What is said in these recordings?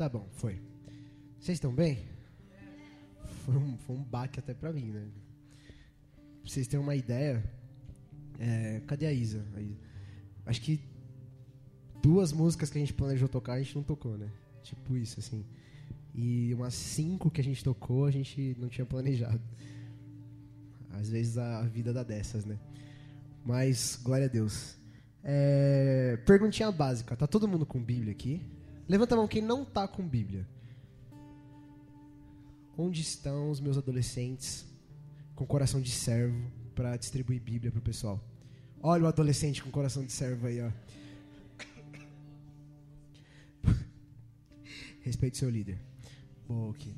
Tá bom, foi. Vocês estão bem? Foi um, foi um baque até pra mim, né? Pra vocês terem uma ideia, é, cadê a Isa? Aí, acho que duas músicas que a gente planejou tocar, a gente não tocou, né? Tipo isso, assim. E umas cinco que a gente tocou, a gente não tinha planejado. Às vezes a vida dá dessas, né? Mas, glória a Deus. É, perguntinha básica. Tá todo mundo com Bíblia aqui? Levanta a mão quem não tá com Bíblia. Onde estão os meus adolescentes com coração de servo para distribuir Bíblia pro pessoal? Olha o adolescente com coração de servo aí, ó. Respeite seu líder. Boa, Kino.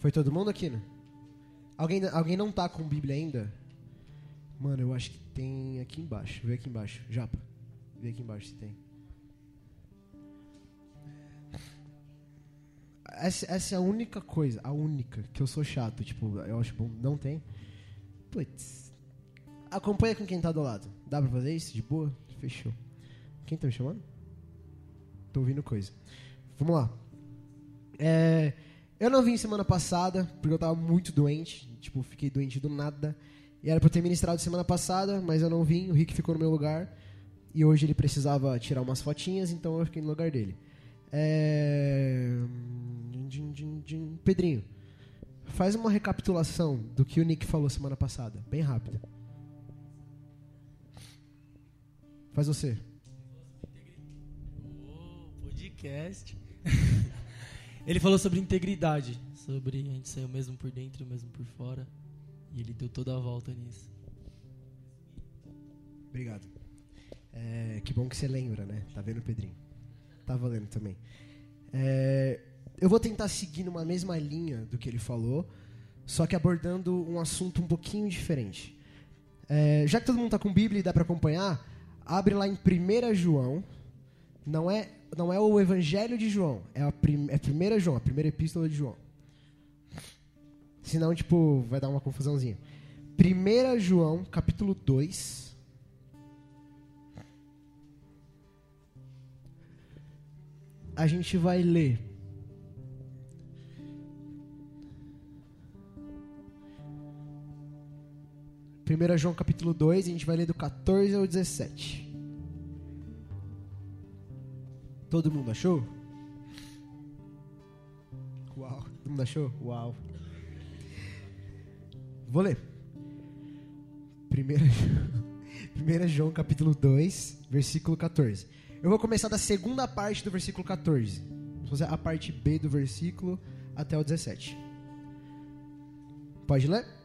Foi todo mundo aqui, né? Alguém, alguém não tá com Bíblia ainda? Mano, eu acho que tem aqui embaixo. Vê aqui embaixo. Japa. Vê aqui embaixo se tem. Essa, essa é a única coisa, a única, que eu sou chato. Tipo, eu acho bom. Não tem? Putz. Acompanha com quem tá do lado. Dá pra fazer isso? De boa? Fechou. Quem tá me chamando? Tô ouvindo coisa. Vamos lá. É, eu não vim semana passada, porque eu tava muito doente. Tipo, fiquei doente do nada. E era pra eu ter ministrado semana passada, mas eu não vim. O Rick ficou no meu lugar. E hoje ele precisava tirar umas fotinhas, então eu fiquei no lugar dele. É... Pedrinho, faz uma recapitulação do que o Nick falou semana passada, bem rápida. Faz você. Oh, podcast. ele falou sobre integridade, sobre a gente ser o mesmo por dentro e o mesmo por fora. E ele deu toda a volta nisso. Obrigado. É, que bom que você lembra, né? Tá vendo, Pedrinho? Tá valendo também. É, eu vou tentar seguir numa mesma linha do que ele falou, só que abordando um assunto um pouquinho diferente. É, já que todo mundo está com Bíblia e dá para acompanhar, abre lá em 1 João. Não é, não é o Evangelho de João, é a, prim, é a 1 João, a primeira epístola de João. Senão, tipo, vai dar uma confusãozinha. 1 João, capítulo 2. A gente vai ler. Primeiro João capítulo 2, a gente vai ler do 14 ao 17. Todo mundo achou? Uau, todo mundo achou? Uau. Vou ler. 1 João capítulo 2, versículo 14. Eu vou começar da segunda parte do versículo 14. Vou fazer a parte B do versículo até o 17. Pode ler?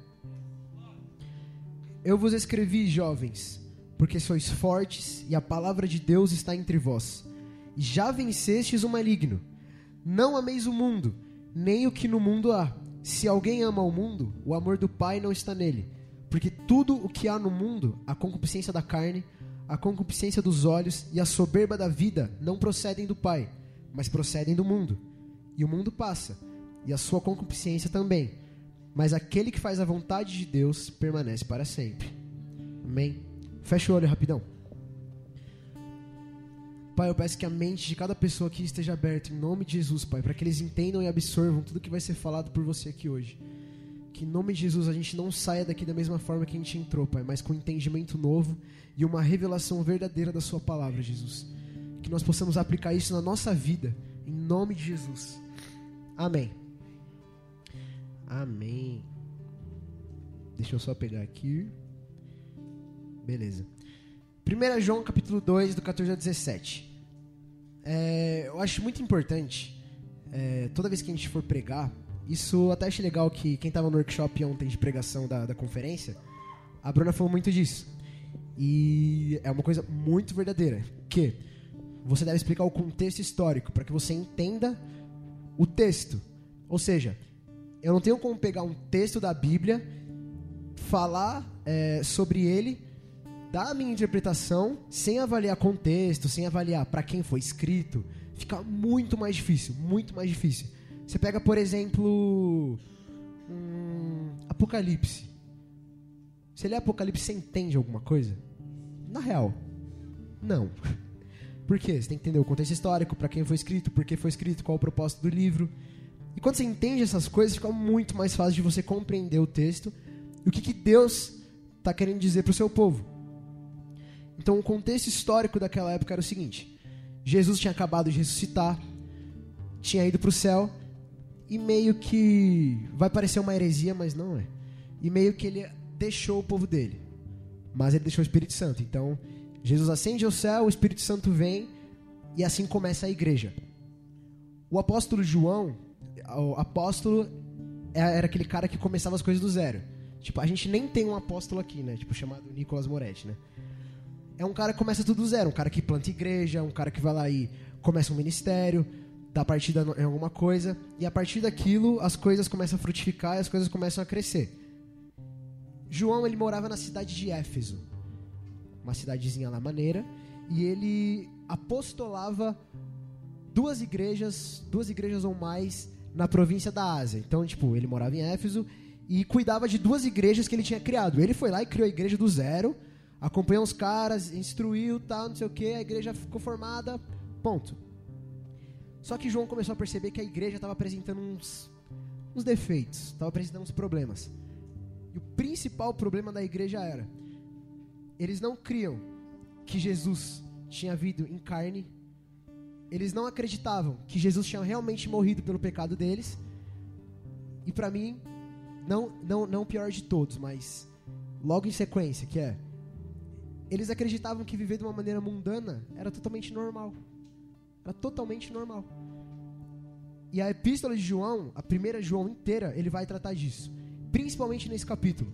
Eu vos escrevi, jovens, porque sois fortes e a palavra de Deus está entre vós. Já vencestes o maligno. Não ameis o mundo, nem o que no mundo há. Se alguém ama o mundo, o amor do Pai não está nele. Porque tudo o que há no mundo, a concupiscência da carne, a concupiscência dos olhos e a soberba da vida, não procedem do Pai, mas procedem do mundo. E o mundo passa, e a sua concupiscência também. Mas aquele que faz a vontade de Deus permanece para sempre. Amém? Fecha o olho rapidão. Pai, eu peço que a mente de cada pessoa aqui esteja aberta em nome de Jesus, Pai, para que eles entendam e absorvam tudo que vai ser falado por você aqui hoje. Que em nome de Jesus a gente não saia daqui da mesma forma que a gente entrou, Pai, mas com um entendimento novo e uma revelação verdadeira da Sua palavra, Jesus. Que nós possamos aplicar isso na nossa vida, em nome de Jesus. Amém. Amém. Deixa eu só pegar aqui. Beleza. 1 João capítulo 2, do 14 ao 17. É, eu acho muito importante, é, toda vez que a gente for pregar, isso até achei legal que quem estava no workshop ontem de pregação da, da conferência, a Bruna falou muito disso. E é uma coisa muito verdadeira, que você deve explicar o contexto histórico para que você entenda o texto. Ou seja, eu não tenho como pegar um texto da Bíblia, falar é, sobre ele dar a minha interpretação sem avaliar contexto, sem avaliar para quem foi escrito, fica muito mais difícil, muito mais difícil. Você pega, por exemplo, um Apocalipse. Você lê Apocalipse, você entende alguma coisa? Na real, não. Por quê? Você tem que entender o contexto histórico, para quem foi escrito, por que foi escrito, qual o propósito do livro. E quando você entende essas coisas, fica muito mais fácil de você compreender o texto e o que, que Deus está querendo dizer para o seu povo. Então, o contexto histórico daquela época era o seguinte: Jesus tinha acabado de ressuscitar, tinha ido para o céu, e meio que. Vai parecer uma heresia, mas não é. E meio que ele deixou o povo dele. Mas ele deixou o Espírito Santo. Então, Jesus ascende ao céu, o Espírito Santo vem, e assim começa a igreja. O apóstolo João, o apóstolo é, era aquele cara que começava as coisas do zero. Tipo, a gente nem tem um apóstolo aqui, né? Tipo, chamado Nicolas Moretti, né? É um cara que começa tudo do zero. Um cara que planta igreja, um cara que vai lá e começa um ministério, dá partida em alguma coisa, e a partir daquilo as coisas começam a frutificar e as coisas começam a crescer. João, ele morava na cidade de Éfeso, uma cidadezinha lá maneira, e ele apostolava duas igrejas, duas igrejas ou mais na província da Ásia. Então, tipo, ele morava em Éfeso e cuidava de duas igrejas que ele tinha criado. Ele foi lá e criou a igreja do zero, acompanhou os caras, instruiu, tal, não sei o que, a igreja ficou formada, ponto. Só que João começou a perceber que a igreja estava apresentando uns, uns defeitos, estava apresentando uns problemas. E o principal problema da igreja era: eles não criam que Jesus tinha vindo em carne, eles não acreditavam que Jesus tinha realmente morrido pelo pecado deles. E para mim, não, não, não pior de todos, mas logo em sequência, que é eles acreditavam que viver de uma maneira mundana era totalmente normal. Era totalmente normal. E a epístola de João, a primeira João inteira, ele vai tratar disso. Principalmente nesse capítulo.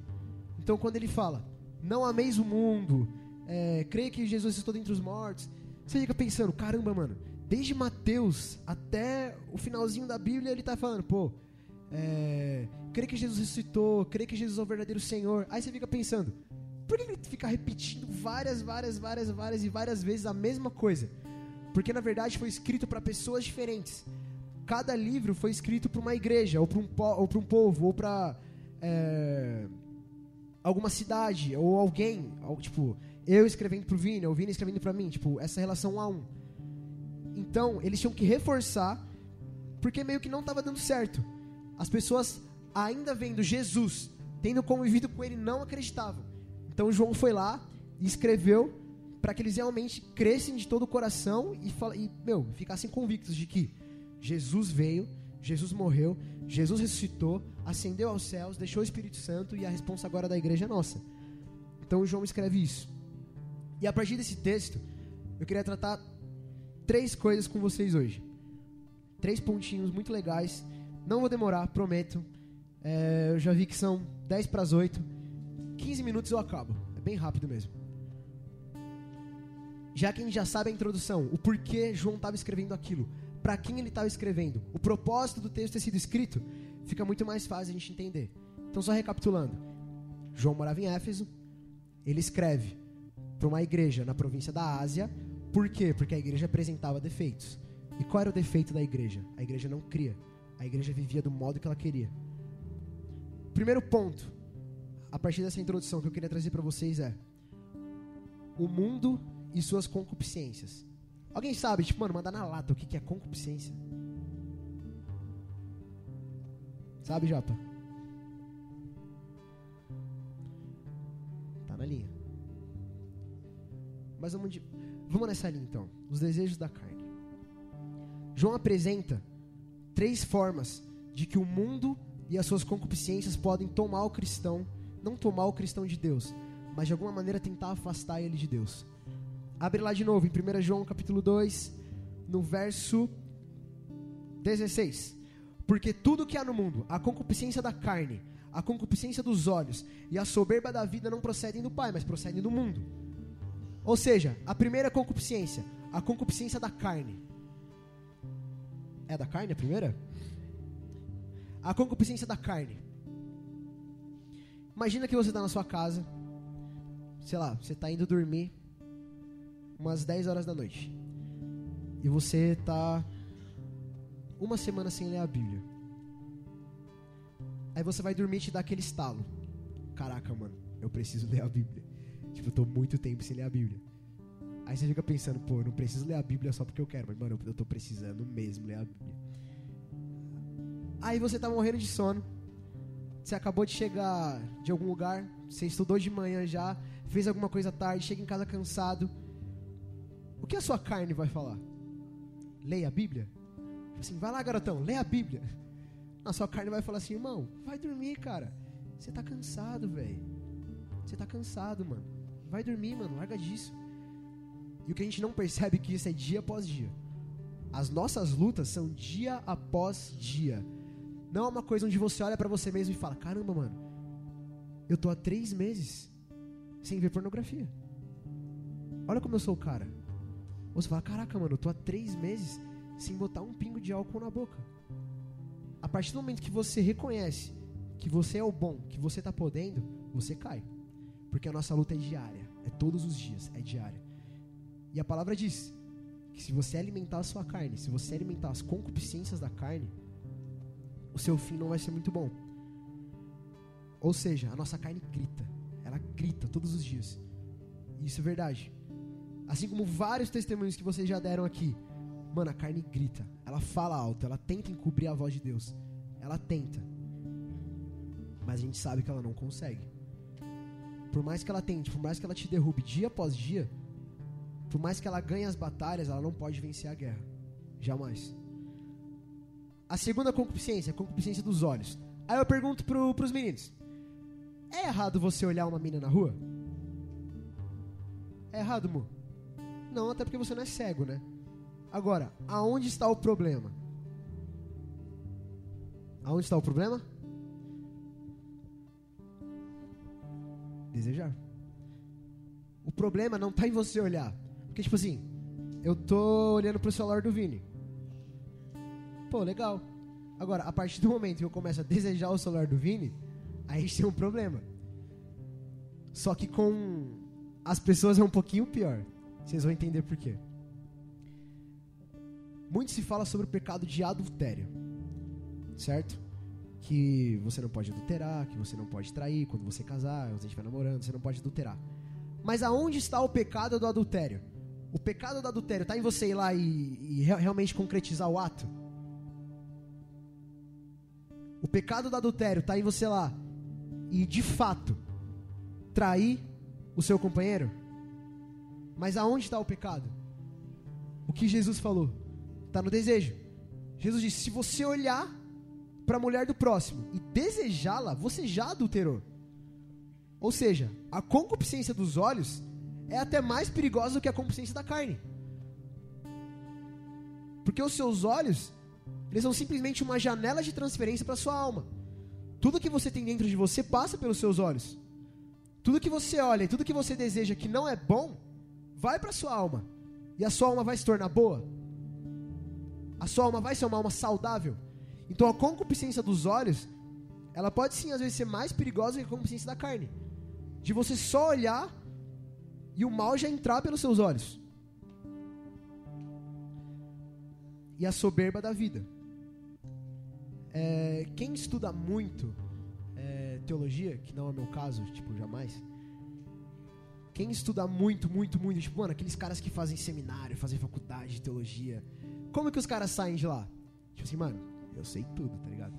Então, quando ele fala, não ameis o mundo, é, creia que Jesus estou dentre os mortos, você fica pensando, caramba, mano, desde Mateus até o finalzinho da Bíblia, ele está falando, pô, é, creia que Jesus ressuscitou, creia que Jesus é o verdadeiro Senhor. Aí você fica pensando, por que ele fica repetindo várias, várias, várias, várias e várias vezes a mesma coisa? Porque na verdade foi escrito para pessoas diferentes. Cada livro foi escrito para uma igreja, ou para um, ou um povo, ou para é, alguma cidade, ou alguém. Ou, tipo, eu escrevendo para o Vini, ou o Vini escrevendo para mim. Tipo, essa relação a um. Então, eles tinham que reforçar, porque meio que não estava dando certo. As pessoas, ainda vendo Jesus, tendo convivido com ele, não acreditavam. Então, João foi lá e escreveu para que eles realmente crescem de todo o coração e, e, meu, ficassem convictos de que Jesus veio, Jesus morreu, Jesus ressuscitou, ascendeu aos céus, deixou o Espírito Santo e a resposta agora da igreja é nossa. Então João escreve isso. E a partir desse texto, eu queria tratar três coisas com vocês hoje. Três pontinhos muito legais. Não vou demorar, prometo. É, eu já vi que são 10 para as 8. 15 minutos eu acabo. É bem rápido mesmo já que a gente já sabe a introdução, o porquê João estava escrevendo aquilo, para quem ele estava escrevendo, o propósito do texto ter sido escrito, fica muito mais fácil a gente entender. Então, só recapitulando: João morava em Éfeso, ele escreve para uma igreja na província da Ásia, por quê? Porque a igreja apresentava defeitos. E qual era o defeito da igreja? A igreja não cria, a igreja vivia do modo que ela queria. Primeiro ponto, a partir dessa introdução que eu queria trazer para vocês é: o mundo e suas concupiscências. Alguém sabe, tipo, mano, mandar na lata o que, que é concupiscência? Sabe, Japa? Tá na linha. Mas vamos, de... vamos nessa linha então. Os desejos da carne. João apresenta três formas de que o mundo e as suas concupiscências podem tomar o cristão, não tomar o cristão de Deus, mas de alguma maneira tentar afastar ele de Deus. Abre lá de novo, em 1 João capítulo 2, no verso 16. Porque tudo que há no mundo, a concupiscência da carne, a concupiscência dos olhos e a soberba da vida não procedem do Pai, mas procedem do mundo. Ou seja, a primeira concupiscência, a concupiscência da carne. É da carne a primeira? A concupiscência da carne. Imagina que você está na sua casa, sei lá, você está indo dormir, umas 10 horas da noite. E você tá uma semana sem ler a Bíblia. Aí você vai dormir e te dá aquele estalo. Caraca, mano, eu preciso ler a Bíblia. Tipo, eu tô muito tempo sem ler a Bíblia. Aí você fica pensando, pô, eu não preciso ler a Bíblia só porque eu quero, mas, mano, eu tô precisando mesmo ler a Bíblia. Aí você tá morrendo de sono. Você acabou de chegar de algum lugar, você estudou de manhã já, fez alguma coisa tarde, chega em casa cansado. O que a sua carne vai falar? Leia a Bíblia? Assim, vai lá, garotão, leia a Bíblia. A sua carne vai falar assim, irmão, vai dormir, cara. Você tá cansado, velho. Você tá cansado, mano. Vai dormir, mano, larga disso. E o que a gente não percebe é que isso é dia após dia. As nossas lutas são dia após dia. Não é uma coisa onde você olha para você mesmo e fala: caramba, mano, eu tô há três meses sem ver pornografia. Olha como eu sou o cara. Ou você fala: caraca, mano, eu tô há três meses sem botar um pingo de álcool na boca. A partir do momento que você reconhece que você é o bom, que você está podendo, você cai. Porque a nossa luta é diária, é todos os dias, é diária. E a palavra diz que se você alimentar a sua carne, se você alimentar as concupiscências da carne, o seu fim não vai ser muito bom. Ou seja, a nossa carne grita, ela grita todos os dias. Isso é verdade. Assim como vários testemunhos que vocês já deram aqui. Mano, a carne grita, ela fala alto, ela tenta encobrir a voz de Deus. Ela tenta. Mas a gente sabe que ela não consegue. Por mais que ela tente, por mais que ela te derrube dia após dia, por mais que ela ganhe as batalhas, ela não pode vencer a guerra. Jamais. A segunda concupiscência, a concupiscência dos olhos. Aí eu pergunto pro, pros meninos: É errado você olhar uma mina na rua? É errado, amor? Não, até porque você não é cego, né? Agora, aonde está o problema? Aonde está o problema? Desejar. O problema não está em você olhar. Porque, tipo assim, eu tô olhando pro celular do Vini. Pô, legal. Agora, a partir do momento que eu começo a desejar o celular do Vini, aí tem um problema. Só que com as pessoas é um pouquinho pior. Vocês vão entender por quê. Muito se fala sobre o pecado de adultério. Certo? Que você não pode adulterar, que você não pode trair quando você casar, quando você estiver namorando, você não pode adulterar. Mas aonde está o pecado do adultério? O pecado do adultério está em você ir lá e, e realmente concretizar o ato? O pecado do adultério está em você lá e de fato trair o seu companheiro? Mas aonde está o pecado? O que Jesus falou? Está no desejo. Jesus disse: se você olhar para a mulher do próximo e desejá-la, você já adulterou. Ou seja, a concupiscência dos olhos é até mais perigosa do que a concupiscência da carne. Porque os seus olhos, eles são simplesmente uma janela de transferência para sua alma. Tudo que você tem dentro de você passa pelos seus olhos. Tudo que você olha e tudo que você deseja que não é bom, vai para sua alma. E a sua alma vai se tornar boa. A sua alma vai ser uma alma saudável. Então a concupiscência dos olhos, ela pode sim às vezes ser mais perigosa que a concupiscência da carne. De você só olhar e o mal já entrar pelos seus olhos. E a soberba da vida. É, quem estuda muito é, teologia, que não é meu caso, tipo, jamais. Quem estuda muito, muito, muito, tipo, mano, aqueles caras que fazem seminário, fazem faculdade de teologia, como que os caras saem de lá? Tipo assim, mano, eu sei tudo, tá ligado?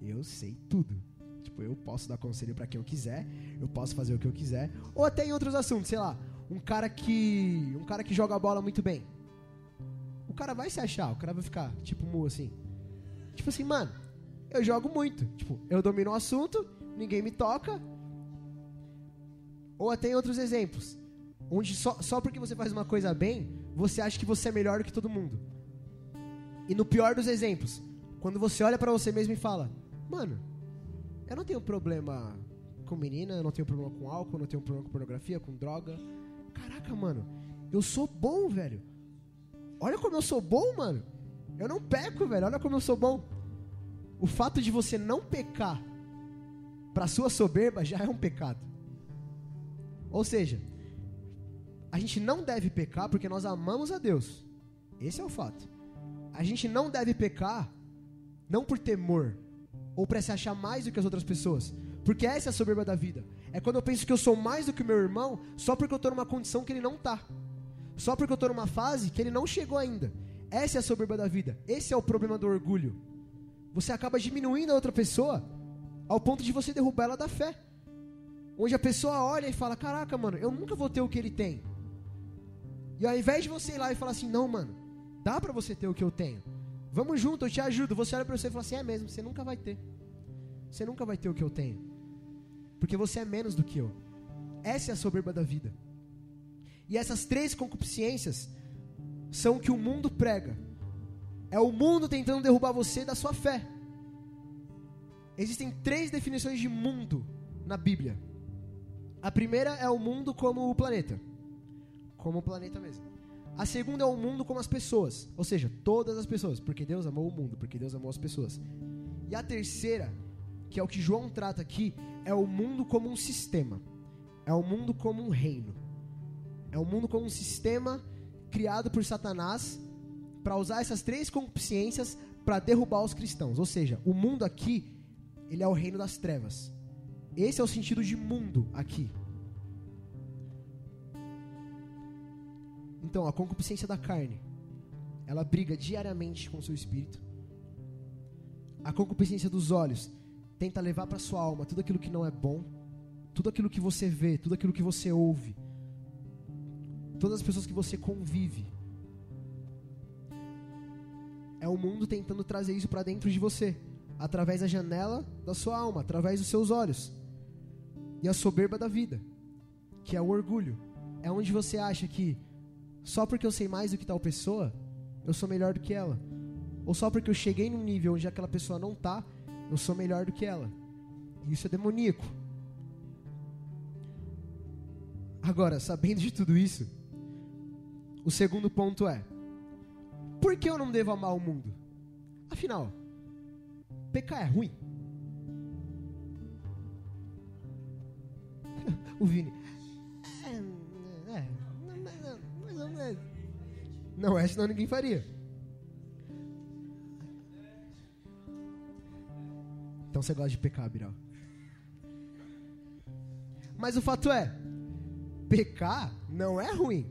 Eu sei tudo. Tipo, eu posso dar conselho para quem eu quiser, eu posso fazer o que eu quiser, ou até em outros assuntos, sei lá, um cara que, um cara que joga a bola muito bem. O cara vai se achar, o cara vai ficar tipo mu assim. Tipo assim, mano, eu jogo muito. Tipo, eu domino o assunto, ninguém me toca. Ou até em outros exemplos, onde só, só porque você faz uma coisa bem, você acha que você é melhor do que todo mundo. E no pior dos exemplos, quando você olha para você mesmo e fala: "Mano, eu não tenho problema com menina, eu não tenho problema com álcool, eu não tenho problema com pornografia, com droga. Caraca, mano, eu sou bom, velho. Olha como eu sou bom, mano. Eu não peco, velho. Olha como eu sou bom. O fato de você não pecar para sua soberba já é um pecado. Ou seja, a gente não deve pecar porque nós amamos a Deus. Esse é o fato. A gente não deve pecar não por temor ou para se achar mais do que as outras pessoas, porque essa é a soberba da vida. É quando eu penso que eu sou mais do que o meu irmão só porque eu estou numa condição que ele não está. Só porque eu tô numa fase que ele não chegou ainda. Essa é a soberba da vida. Esse é o problema do orgulho. Você acaba diminuindo a outra pessoa ao ponto de você derrubar ela da fé. Onde a pessoa olha e fala: Caraca, mano, eu nunca vou ter o que ele tem. E ao invés de você ir lá e falar assim: Não, mano, dá pra você ter o que eu tenho. Vamos junto, eu te ajudo. Você olha pra você e fala assim: É mesmo, você nunca vai ter. Você nunca vai ter o que eu tenho. Porque você é menos do que eu. Essa é a soberba da vida. E essas três concupiscências são o que o mundo prega. É o mundo tentando derrubar você da sua fé. Existem três definições de mundo na Bíblia. A primeira é o mundo como o planeta, como o planeta mesmo. A segunda é o mundo como as pessoas, ou seja, todas as pessoas, porque Deus amou o mundo, porque Deus amou as pessoas. E a terceira, que é o que João trata aqui, é o mundo como um sistema. É o mundo como um reino. É o mundo como um sistema criado por Satanás para usar essas três concupiscências para derrubar os cristãos. Ou seja, o mundo aqui, ele é o reino das trevas. Esse é o sentido de mundo aqui. Então, a concupiscência da carne, ela briga diariamente com o seu espírito. A concupiscência dos olhos tenta levar para sua alma tudo aquilo que não é bom, tudo aquilo que você vê, tudo aquilo que você ouve, todas as pessoas que você convive. É o mundo tentando trazer isso para dentro de você, através da janela da sua alma, através dos seus olhos. E a soberba da vida, que é o orgulho. É onde você acha que só porque eu sei mais do que tal pessoa, eu sou melhor do que ela. Ou só porque eu cheguei num nível onde aquela pessoa não tá, eu sou melhor do que ela. Isso é demoníaco. Agora, sabendo de tudo isso, o segundo ponto é: por que eu não devo amar o mundo? Afinal, pecar é ruim? o Vini. Não é, senão ninguém faria. Então você gosta de pecar, Biral. Mas o fato é, pecar não é ruim.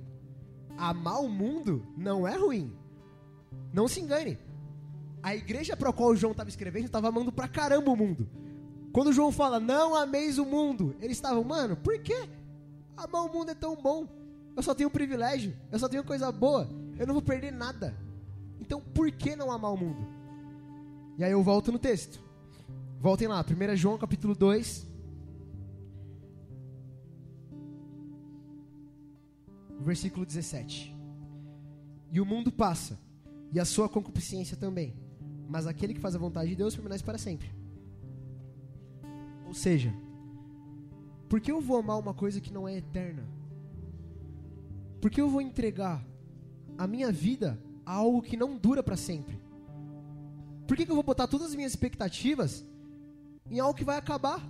Amar o mundo não é ruim. Não se engane. A igreja para a qual o João estava escrevendo estava amando pra caramba o mundo. Quando João fala, não ameis o mundo, eles estavam, mano, por que amar o mundo é tão bom? Eu só tenho privilégio, eu só tenho coisa boa, eu não vou perder nada. Então por que não amar o mundo? E aí eu volto no texto. Voltem lá, 1 João capítulo 2. Versículo 17. E o mundo passa, e a sua concupiscência também, mas aquele que faz a vontade de Deus permanece para sempre seja, por que eu vou amar uma coisa que não é eterna? Por que eu vou entregar a minha vida a algo que não dura para sempre? Por que, que eu vou botar todas as minhas expectativas em algo que vai acabar?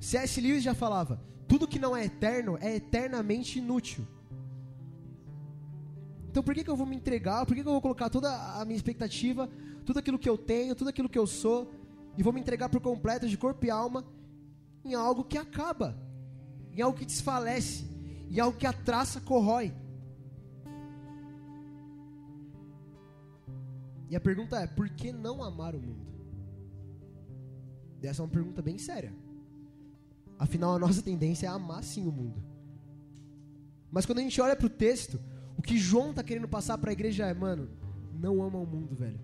C.S. Lewis já falava: tudo que não é eterno é eternamente inútil. Então por que, que eu vou me entregar? Por que, que eu vou colocar toda a minha expectativa, tudo aquilo que eu tenho, tudo aquilo que eu sou, e vou me entregar por completo de corpo e alma em algo que acaba, em algo que desfalece, em algo que a traça corrói. E a pergunta é: por que não amar o mundo? essa é uma pergunta bem séria. Afinal, a nossa tendência é amar sim o mundo. Mas quando a gente olha para o texto, o que João está querendo passar para a igreja é: mano, não ama o mundo, velho.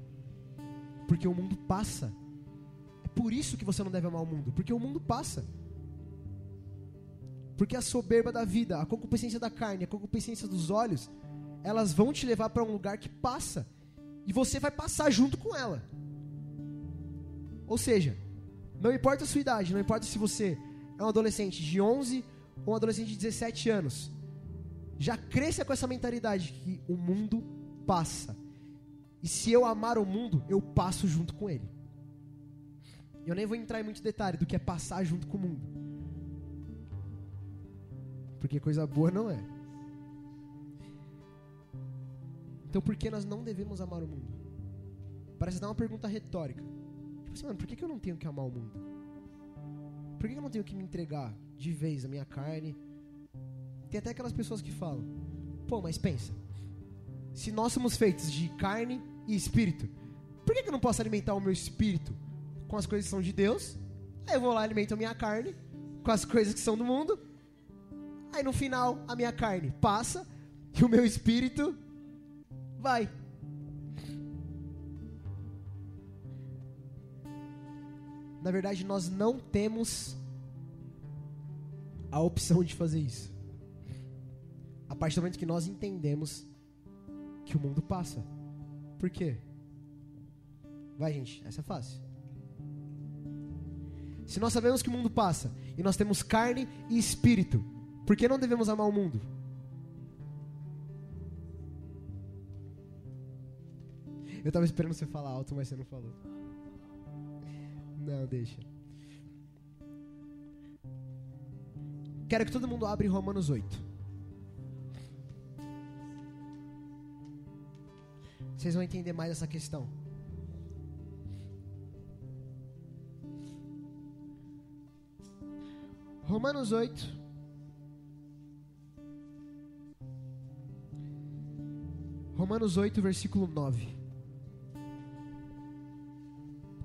Porque o mundo passa por isso que você não deve amar o mundo, porque o mundo passa. Porque a soberba da vida, a concupiscência da carne, a concupiscência dos olhos, elas vão te levar para um lugar que passa. E você vai passar junto com ela. Ou seja, não importa a sua idade, não importa se você é um adolescente de 11 ou um adolescente de 17 anos. Já cresça com essa mentalidade que o mundo passa. E se eu amar o mundo, eu passo junto com ele. Eu nem vou entrar em muito detalhe do que é passar junto com o mundo. Porque coisa boa não é. Então por que nós não devemos amar o mundo? Parece dar uma pergunta retórica. Tipo assim, mano, por que, eu não tenho que amar o mundo? Por que, que eu não tenho que me entregar de vez a minha carne, Tem até aquelas pessoas que falam: pô, mas pensa, se nós somos feitos de carne e espírito, por que, que eu não posso alimentar o meu espírito com as coisas que são de Deus? Aí eu vou lá e alimento a minha carne com as coisas que são do mundo. Aí no final a minha carne passa e o meu espírito vai. Na verdade, nós não temos a opção de fazer isso. A partir do momento que nós entendemos que o mundo passa. Por quê? Vai, gente, essa é fácil. Se nós sabemos que o mundo passa e nós temos carne e espírito, por que não devemos amar o mundo? Eu estava esperando você falar alto, mas você não falou. Não, deixa. Quero que todo mundo abra em Romanos 8. Vocês vão entender mais essa questão. Romanos 8. Romanos 8, versículo 9.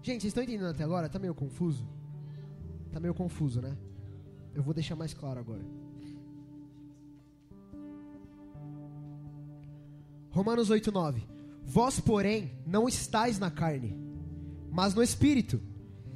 Gente, vocês estão entendendo até agora? Tá meio confuso? Tá meio confuso, né? Eu vou deixar mais claro agora. Romanos 8, 9. Vós, porém, não estáis na carne, mas no Espírito.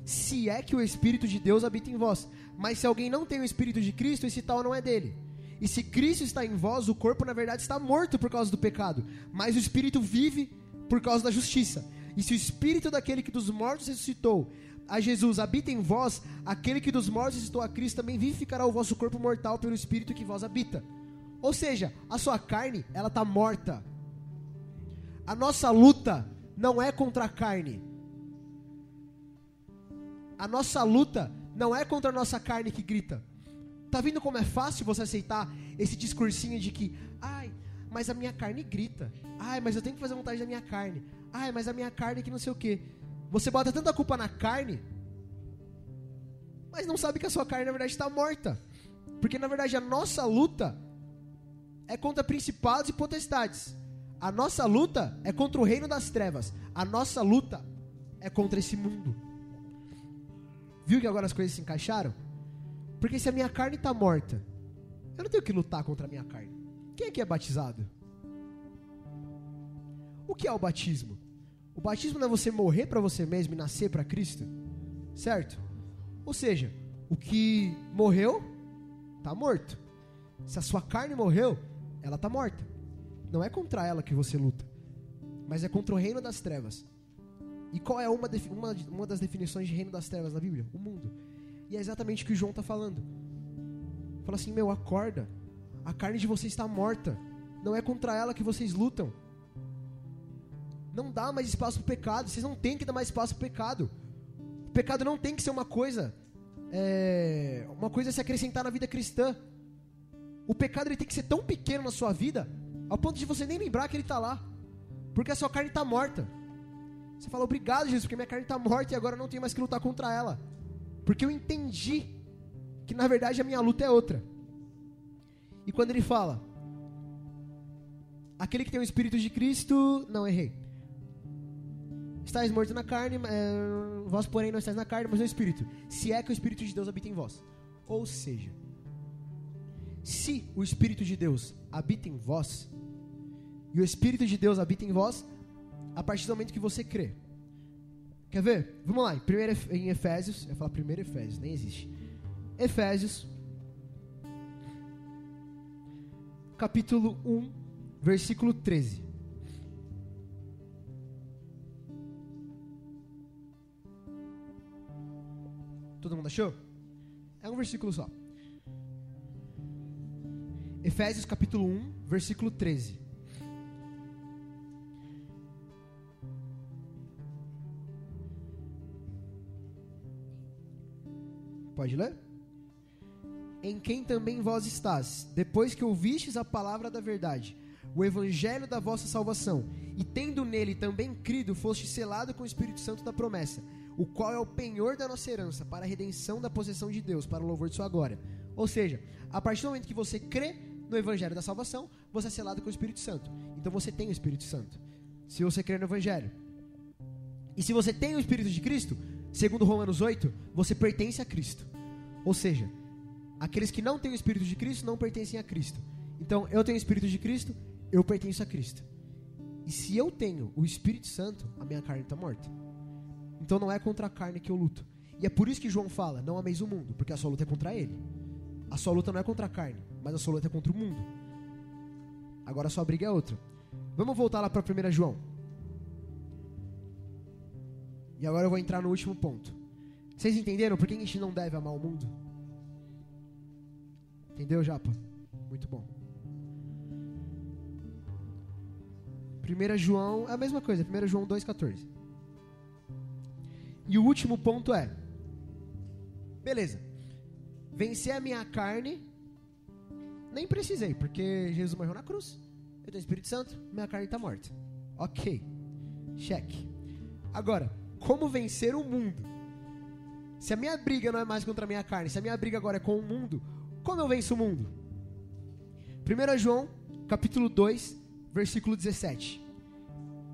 Se é que o Espírito de Deus habita em vós. Mas se alguém não tem o Espírito de Cristo, esse tal não é dele. E se Cristo está em vós, o corpo na verdade está morto por causa do pecado, mas o Espírito vive por causa da justiça. E se o Espírito daquele que dos mortos ressuscitou a Jesus habita em vós, aquele que dos mortos ressuscitou a Cristo também vivificará o vosso corpo mortal pelo Espírito que vós habita. Ou seja, a sua carne, ela está morta. A nossa luta não é contra a carne. A nossa luta não é contra a nossa carne que grita. Tá vendo como é fácil você aceitar esse discursinho de que, ai, mas a minha carne grita. Ai, mas eu tenho que fazer vontade da minha carne. Ai, mas a minha carne que não sei o quê. Você bota tanta culpa na carne, mas não sabe que a sua carne na verdade está morta. Porque na verdade a nossa luta é contra principados e potestades. A nossa luta é contra o reino das trevas. A nossa luta é contra esse mundo. Viu que agora as coisas se encaixaram? Porque se a minha carne está morta, eu não tenho que lutar contra a minha carne. Quem que é batizado? O que é o batismo? O batismo não é você morrer para você mesmo e nascer para Cristo, certo? Ou seja, o que morreu está morto. Se a sua carne morreu, ela está morta. Não é contra ela que você luta, mas é contra o reino das trevas. E qual é uma, uma, uma das definições de reino das trevas na Bíblia? O mundo. E é exatamente o que o João está falando. Fala assim: meu, acorda. A carne de vocês está morta. Não é contra ela que vocês lutam. Não dá mais espaço para o pecado. Vocês não têm que dar mais espaço para o pecado. O pecado não tem que ser uma coisa, é, uma coisa a se acrescentar na vida cristã. O pecado ele tem que ser tão pequeno na sua vida, ao ponto de você nem lembrar que ele está lá, porque a sua carne está morta. Você fala, obrigado, Jesus, porque minha carne está morta e agora eu não tenho mais que lutar contra ela. Porque eu entendi que na verdade a minha luta é outra. E quando ele fala, aquele que tem o Espírito de Cristo, não errei. Estais morto na carne, é, vós porém não estáis na carne, mas no Espírito. Se é que o Espírito de Deus habita em vós. Ou seja, se o Espírito de Deus habita em vós, e o Espírito de Deus habita em vós, a partir do momento que você crê. Quer ver? Vamos lá, primeiro, em Efésios, eu ia falar primeiro Efésios, nem existe. Efésios, capítulo 1, versículo 13. Todo mundo achou? É um versículo só. Efésios capítulo 1, versículo 13. Pode ler? Em quem também vós estás, depois que ouvistes a palavra da verdade, o evangelho da vossa salvação, e tendo nele também crido, foste selado com o Espírito Santo da promessa, o qual é o penhor da nossa herança, para a redenção da possessão de Deus, para o louvor de sua glória. Ou seja, a partir do momento que você crê, no Evangelho da Salvação, você é selado com o Espírito Santo. Então você tem o Espírito Santo. Se você crer no Evangelho. E se você tem o Espírito de Cristo, segundo Romanos 8, você pertence a Cristo. Ou seja, aqueles que não têm o Espírito de Cristo não pertencem a Cristo. Então, eu tenho o Espírito de Cristo, eu pertenço a Cristo. E se eu tenho o Espírito Santo, a minha carne está morta. Então não é contra a carne que eu luto. E é por isso que João fala: não ameis o mundo, porque a sua luta é contra ele. A sua luta não é contra a carne, mas a sua luta é contra o mundo. Agora a sua briga é outra. Vamos voltar lá para 1 João. E agora eu vou entrar no último ponto. Vocês entenderam por que a gente não deve amar o mundo? Entendeu, Japa? Muito bom. 1 João é a mesma coisa, 1 João 2,14. E o último ponto é: beleza, vencer a minha carne, nem precisei, porque Jesus morreu na cruz, eu tenho Espírito Santo, minha carne está morta. Ok, cheque. Agora, como vencer o mundo? Se a minha briga não é mais contra a minha carne, se a minha briga agora é com o mundo, como eu venço o mundo? 1 João, capítulo 2, versículo 17.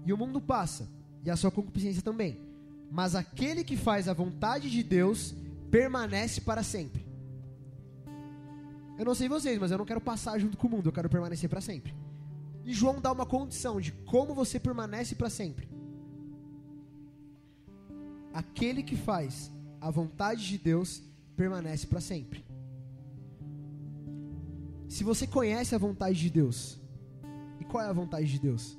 E o mundo passa, e a sua concupiscência também. Mas aquele que faz a vontade de Deus permanece para sempre. Eu não sei vocês, mas eu não quero passar junto com o mundo, eu quero permanecer para sempre. E João dá uma condição de como você permanece para sempre. Aquele que faz a vontade de Deus permanece para sempre. Se você conhece a vontade de Deus, e qual é a vontade de Deus?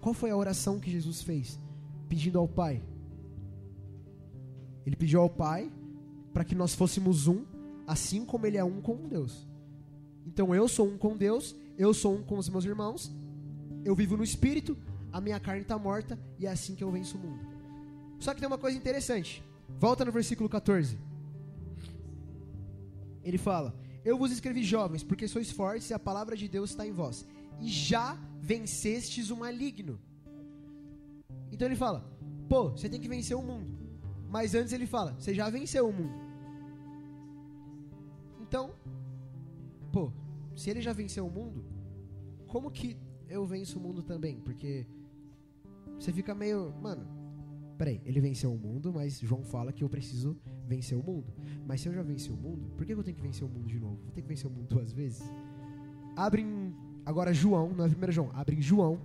Qual foi a oração que Jesus fez? Pedindo ao Pai. Ele pediu ao Pai para que nós fôssemos um, assim como Ele é um com Deus. Então eu sou um com Deus, eu sou um com os meus irmãos, eu vivo no Espírito, a minha carne está morta e é assim que eu venço o mundo. Só que tem uma coisa interessante. Volta no versículo 14. Ele fala: Eu vos escrevi jovens, porque sois fortes e a palavra de Deus está em vós e já vencestes o maligno. Então ele fala: pô, você tem que vencer o mundo. Mas antes ele fala: você já venceu o mundo. Então, pô, se ele já venceu o mundo, como que eu venço o mundo também? Porque você fica meio, mano, peraí, ele venceu o mundo, mas João fala que eu preciso vencer o mundo. Mas se eu já venci o mundo, por que eu tenho que vencer o mundo de novo? Vou ter que vencer o mundo duas vezes? Abre em Agora João, não é 1 João, abre em João.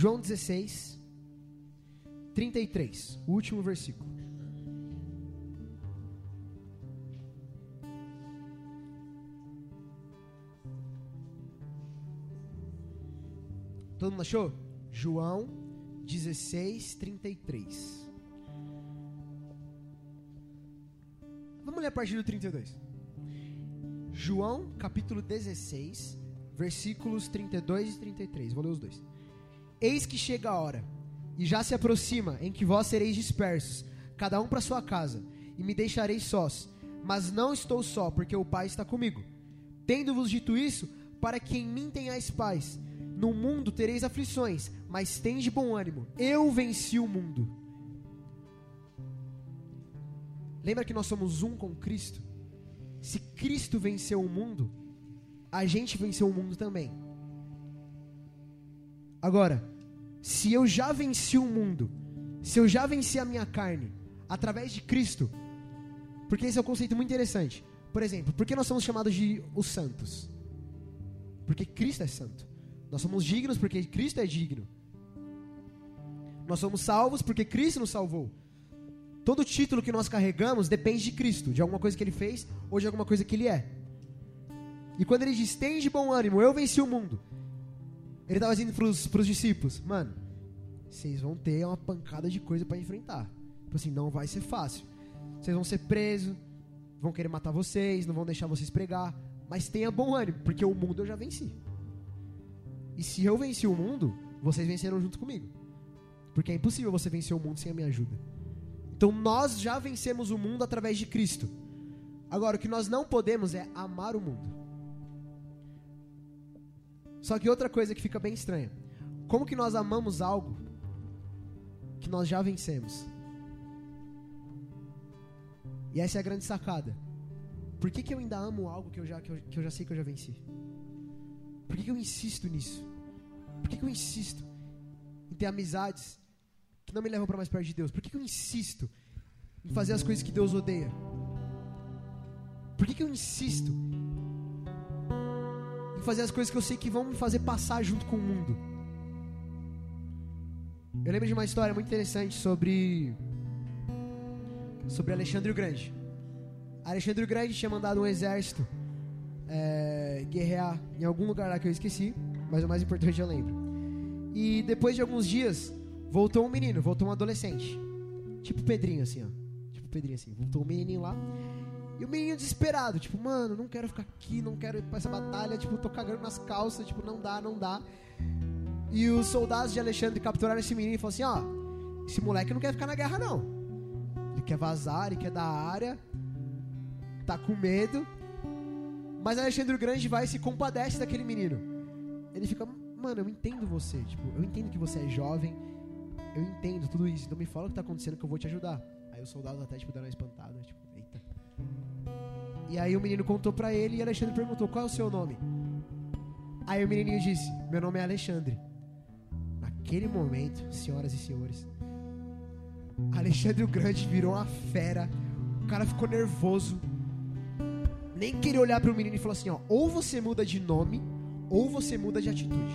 João 16, 33, o último versículo. Todo mundo achou? João 16, 33. Vamos ler a partir do 32. João, capítulo 16, versículos 32 e 33. Vou ler os dois. Eis que chega a hora, e já se aproxima, em que vós sereis dispersos, cada um para sua casa, e me deixareis sós. Mas não estou só, porque o Pai está comigo. Tendo-vos dito isso, para que em mim tenhais paz. No mundo tereis aflições, mas tende bom ânimo. Eu venci o mundo. Lembra que nós somos um com Cristo? Se Cristo venceu o mundo, a gente venceu o mundo também. Agora, se eu já venci o mundo, se eu já venci a minha carne através de Cristo, porque esse é um conceito muito interessante. Por exemplo, por que nós somos chamados de os santos? Porque Cristo é santo. Nós somos dignos porque Cristo é digno. Nós somos salvos porque Cristo nos salvou. Todo título que nós carregamos depende de Cristo, de alguma coisa que ele fez ou de alguma coisa que ele é. E quando ele diz, tem de bom ânimo, eu venci o mundo. Ele estava dizendo para os discípulos, mano, vocês vão ter uma pancada de coisa para enfrentar. Tipo assim, não vai ser fácil. Vocês vão ser presos, vão querer matar vocês, não vão deixar vocês pregar. Mas tenha bom ânimo, porque o mundo eu já venci. E se eu venci o mundo, vocês venceram junto comigo. Porque é impossível você vencer o mundo sem a minha ajuda. Então nós já vencemos o mundo através de Cristo. Agora, o que nós não podemos é amar o mundo. Só que outra coisa que fica bem estranha: como que nós amamos algo que nós já vencemos? E essa é a grande sacada. Por que, que eu ainda amo algo que eu, já, que, eu, que eu já sei que eu já venci? Por que, que eu insisto nisso? Por que, que eu insisto em ter amizades que não me levam para mais perto de Deus? Por que, que eu insisto em fazer as coisas que Deus odeia? Por que, que eu insisto fazer as coisas que eu sei que vão me fazer passar junto com o mundo? Eu lembro de uma história muito interessante sobre sobre Alexandre o Grande. Alexandre o Grande tinha mandado um exército é, guerrear em algum lugar lá que eu esqueci, mas o mais importante eu lembro. E depois de alguns dias, voltou um menino, voltou um adolescente. Tipo Pedrinho, assim, ó. Tipo Pedrinho, assim. Voltou um menininho lá. E o menino desesperado, tipo, mano, não quero ficar aqui, não quero ir pra essa batalha, tipo, tô cagando nas calças, tipo, não dá, não dá. E os soldados de Alexandre capturaram esse menino e falaram assim, ó, esse moleque não quer ficar na guerra, não. Ele quer vazar, ele quer dar área, tá com medo. Mas Alexandre o Grande vai e se compadece daquele menino. Ele fica, mano, eu entendo você, tipo, eu entendo que você é jovem, eu entendo tudo isso, então me fala o que tá acontecendo que eu vou te ajudar. Aí os soldados até, tipo, deram uma espantada, tipo. E aí o menino contou pra ele e Alexandre perguntou, qual é o seu nome? Aí o menininho disse, meu nome é Alexandre. Naquele momento, senhoras e senhores, Alexandre o Grande virou uma fera, o cara ficou nervoso, nem queria olhar para o menino e falou assim: ó, ou você muda de nome, ou você muda de atitude.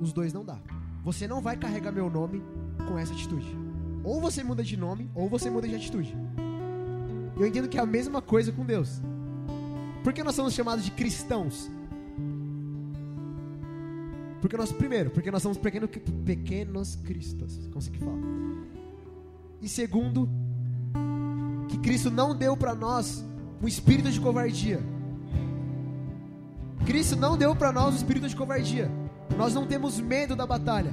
Os dois não dá. Você não vai carregar meu nome com essa atitude. Ou você muda de nome, ou você muda de atitude. Eu entendo que é a mesma coisa com Deus. Por que nós somos chamados de cristãos? Porque nós, primeiro, porque nós somos pequeno, pequenos cristos, como se que fala. E segundo, que Cristo não deu para nós um espírito de covardia. Cristo não deu para nós o espírito de covardia. Nós não temos medo da batalha.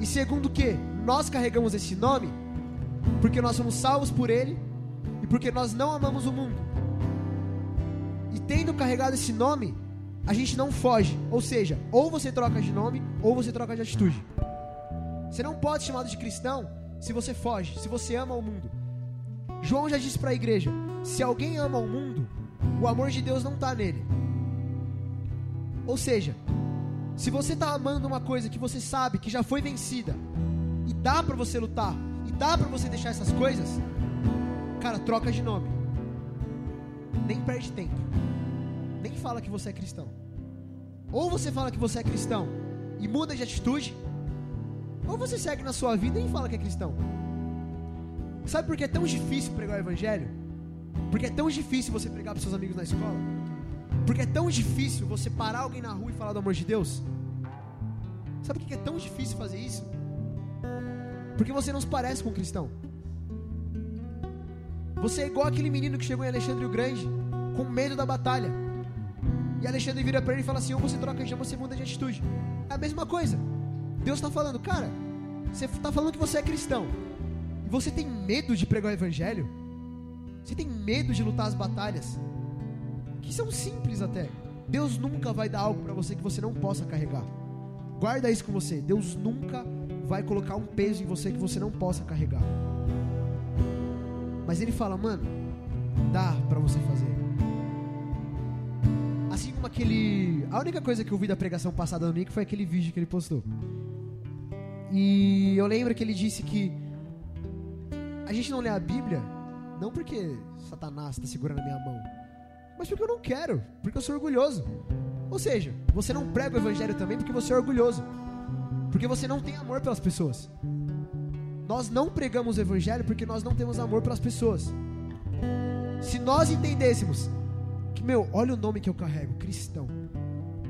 E segundo que nós carregamos esse nome porque nós somos salvos por ele e porque nós não amamos o mundo. E tendo carregado esse nome, a gente não foge. Ou seja, ou você troca de nome ou você troca de atitude. Você não pode ser chamado de cristão se você foge, se você ama o mundo. João já disse para a igreja: se alguém ama o mundo, o amor de Deus não está nele. Ou seja, se você está amando uma coisa que você sabe que já foi vencida, e dá para você lutar, dá para você deixar essas coisas, cara, troca de nome. Nem perde tempo. Nem fala que você é cristão. Ou você fala que você é cristão e muda de atitude, ou você segue na sua vida e fala que é cristão. Sabe por que é tão difícil pregar o evangelho? Porque é tão difícil você pregar para seus amigos na escola? Porque é tão difícil você parar alguém na rua e falar do amor de Deus? Sabe por que é tão difícil fazer isso? Porque você não se parece com um cristão. Você é igual aquele menino que chegou em Alexandre o Grande, com medo da batalha. E Alexandre vira para ele e fala assim: ou você troca de ou você muda de atitude. É a mesma coisa. Deus está falando, cara, você está falando que você é cristão. E você tem medo de pregar o evangelho? Você tem medo de lutar as batalhas? Que são simples até. Deus nunca vai dar algo para você que você não possa carregar. Guarda isso com você. Deus nunca vai colocar um peso em você que você não possa carregar. Mas ele fala, mano, dá para você fazer. Assim como aquele. A única coisa que eu vi da pregação passada do Nick foi aquele vídeo que ele postou. E eu lembro que ele disse que a gente não lê a Bíblia não porque Satanás está segurando a minha mão, mas porque eu não quero, porque eu sou orgulhoso. Ou seja, você não prega o evangelho também porque você é orgulhoso, porque você não tem amor pelas pessoas. Nós não pregamos o evangelho porque nós não temos amor pelas pessoas. Se nós entendêssemos que, meu, olha o nome que eu carrego, cristão.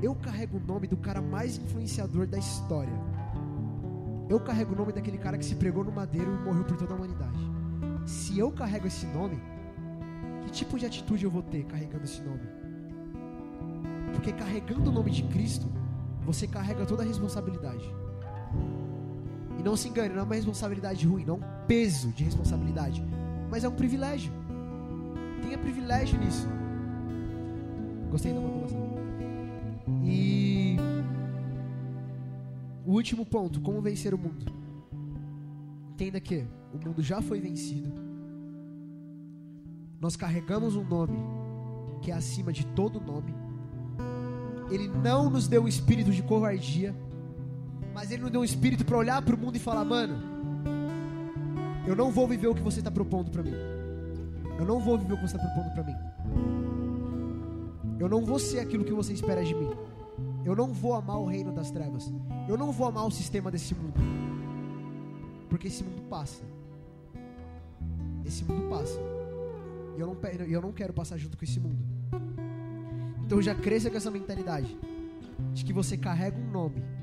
Eu carrego o nome do cara mais influenciador da história. Eu carrego o nome daquele cara que se pregou no madeiro e morreu por toda a humanidade se eu carrego esse nome, que tipo de atitude eu vou ter carregando esse nome? Porque carregando o nome de Cristo, você carrega toda a responsabilidade. E não se engane, não é uma responsabilidade ruim, não é um peso de responsabilidade, mas é um privilégio. Tenha privilégio nisso. Gostei da modulação. E o último ponto, como vencer o mundo? Entenda que o mundo já foi vencido. nós carregamos um nome que é acima de todo nome. Ele não nos deu um espírito de covardia, mas ele nos deu um espírito para olhar para o mundo e falar: mano, eu não vou viver o que você está propondo para mim. Eu não vou viver o que você está propondo para mim. Eu não vou ser aquilo que você espera de mim. Eu não vou amar o reino das trevas. Eu não vou amar o sistema desse mundo. Porque esse mundo passa. Esse mundo passa. E eu não, eu não quero passar junto com esse mundo. Então já cresça com essa mentalidade de que você carrega um nome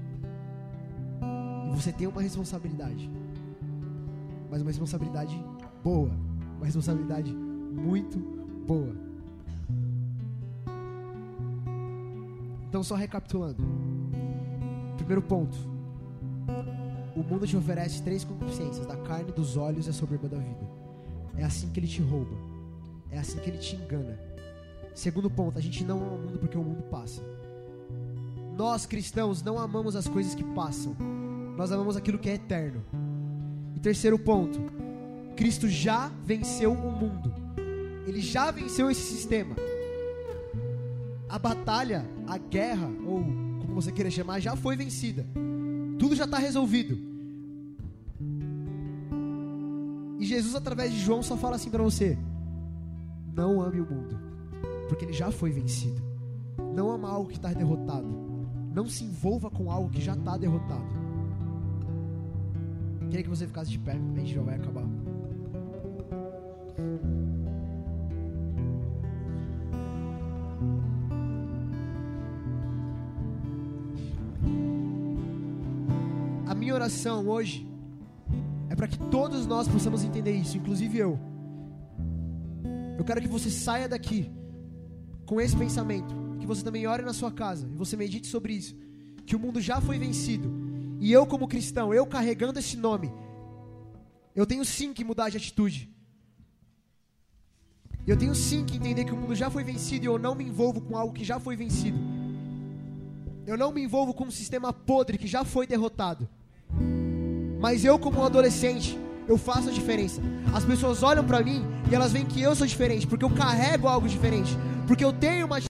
você tem uma responsabilidade, mas uma responsabilidade boa, uma responsabilidade muito boa. Então só recapitulando. Primeiro ponto. O mundo te oferece três concupiscências: da carne, dos olhos e a soberba da vida. É assim que ele te rouba. É assim que ele te engana. Segundo ponto, a gente não ama o mundo porque o mundo passa. Nós cristãos não amamos as coisas que passam. Nós amamos aquilo que é eterno. E terceiro ponto, Cristo já venceu o mundo. Ele já venceu esse sistema. A batalha, a guerra, ou como você queira chamar, já foi vencida. Tudo já está resolvido. E Jesus, através de João, só fala assim para você: não ame o mundo, porque ele já foi vencido. Não ama algo que está derrotado. Não se envolva com algo que já está derrotado. Queria que você ficasse de pé, a gente já vai acabar. A minha oração hoje é para que todos nós possamos entender isso, inclusive eu. Eu quero que você saia daqui com esse pensamento, que você também ore na sua casa e você medite sobre isso, que o mundo já foi vencido. E eu como cristão, eu carregando esse nome, eu tenho sim que mudar de atitude. Eu tenho sim que entender que o mundo já foi vencido e eu não me envolvo com algo que já foi vencido. Eu não me envolvo com um sistema podre que já foi derrotado. Mas eu como um adolescente, eu faço a diferença. As pessoas olham para mim e elas veem que eu sou diferente, porque eu carrego algo diferente, porque eu tenho uma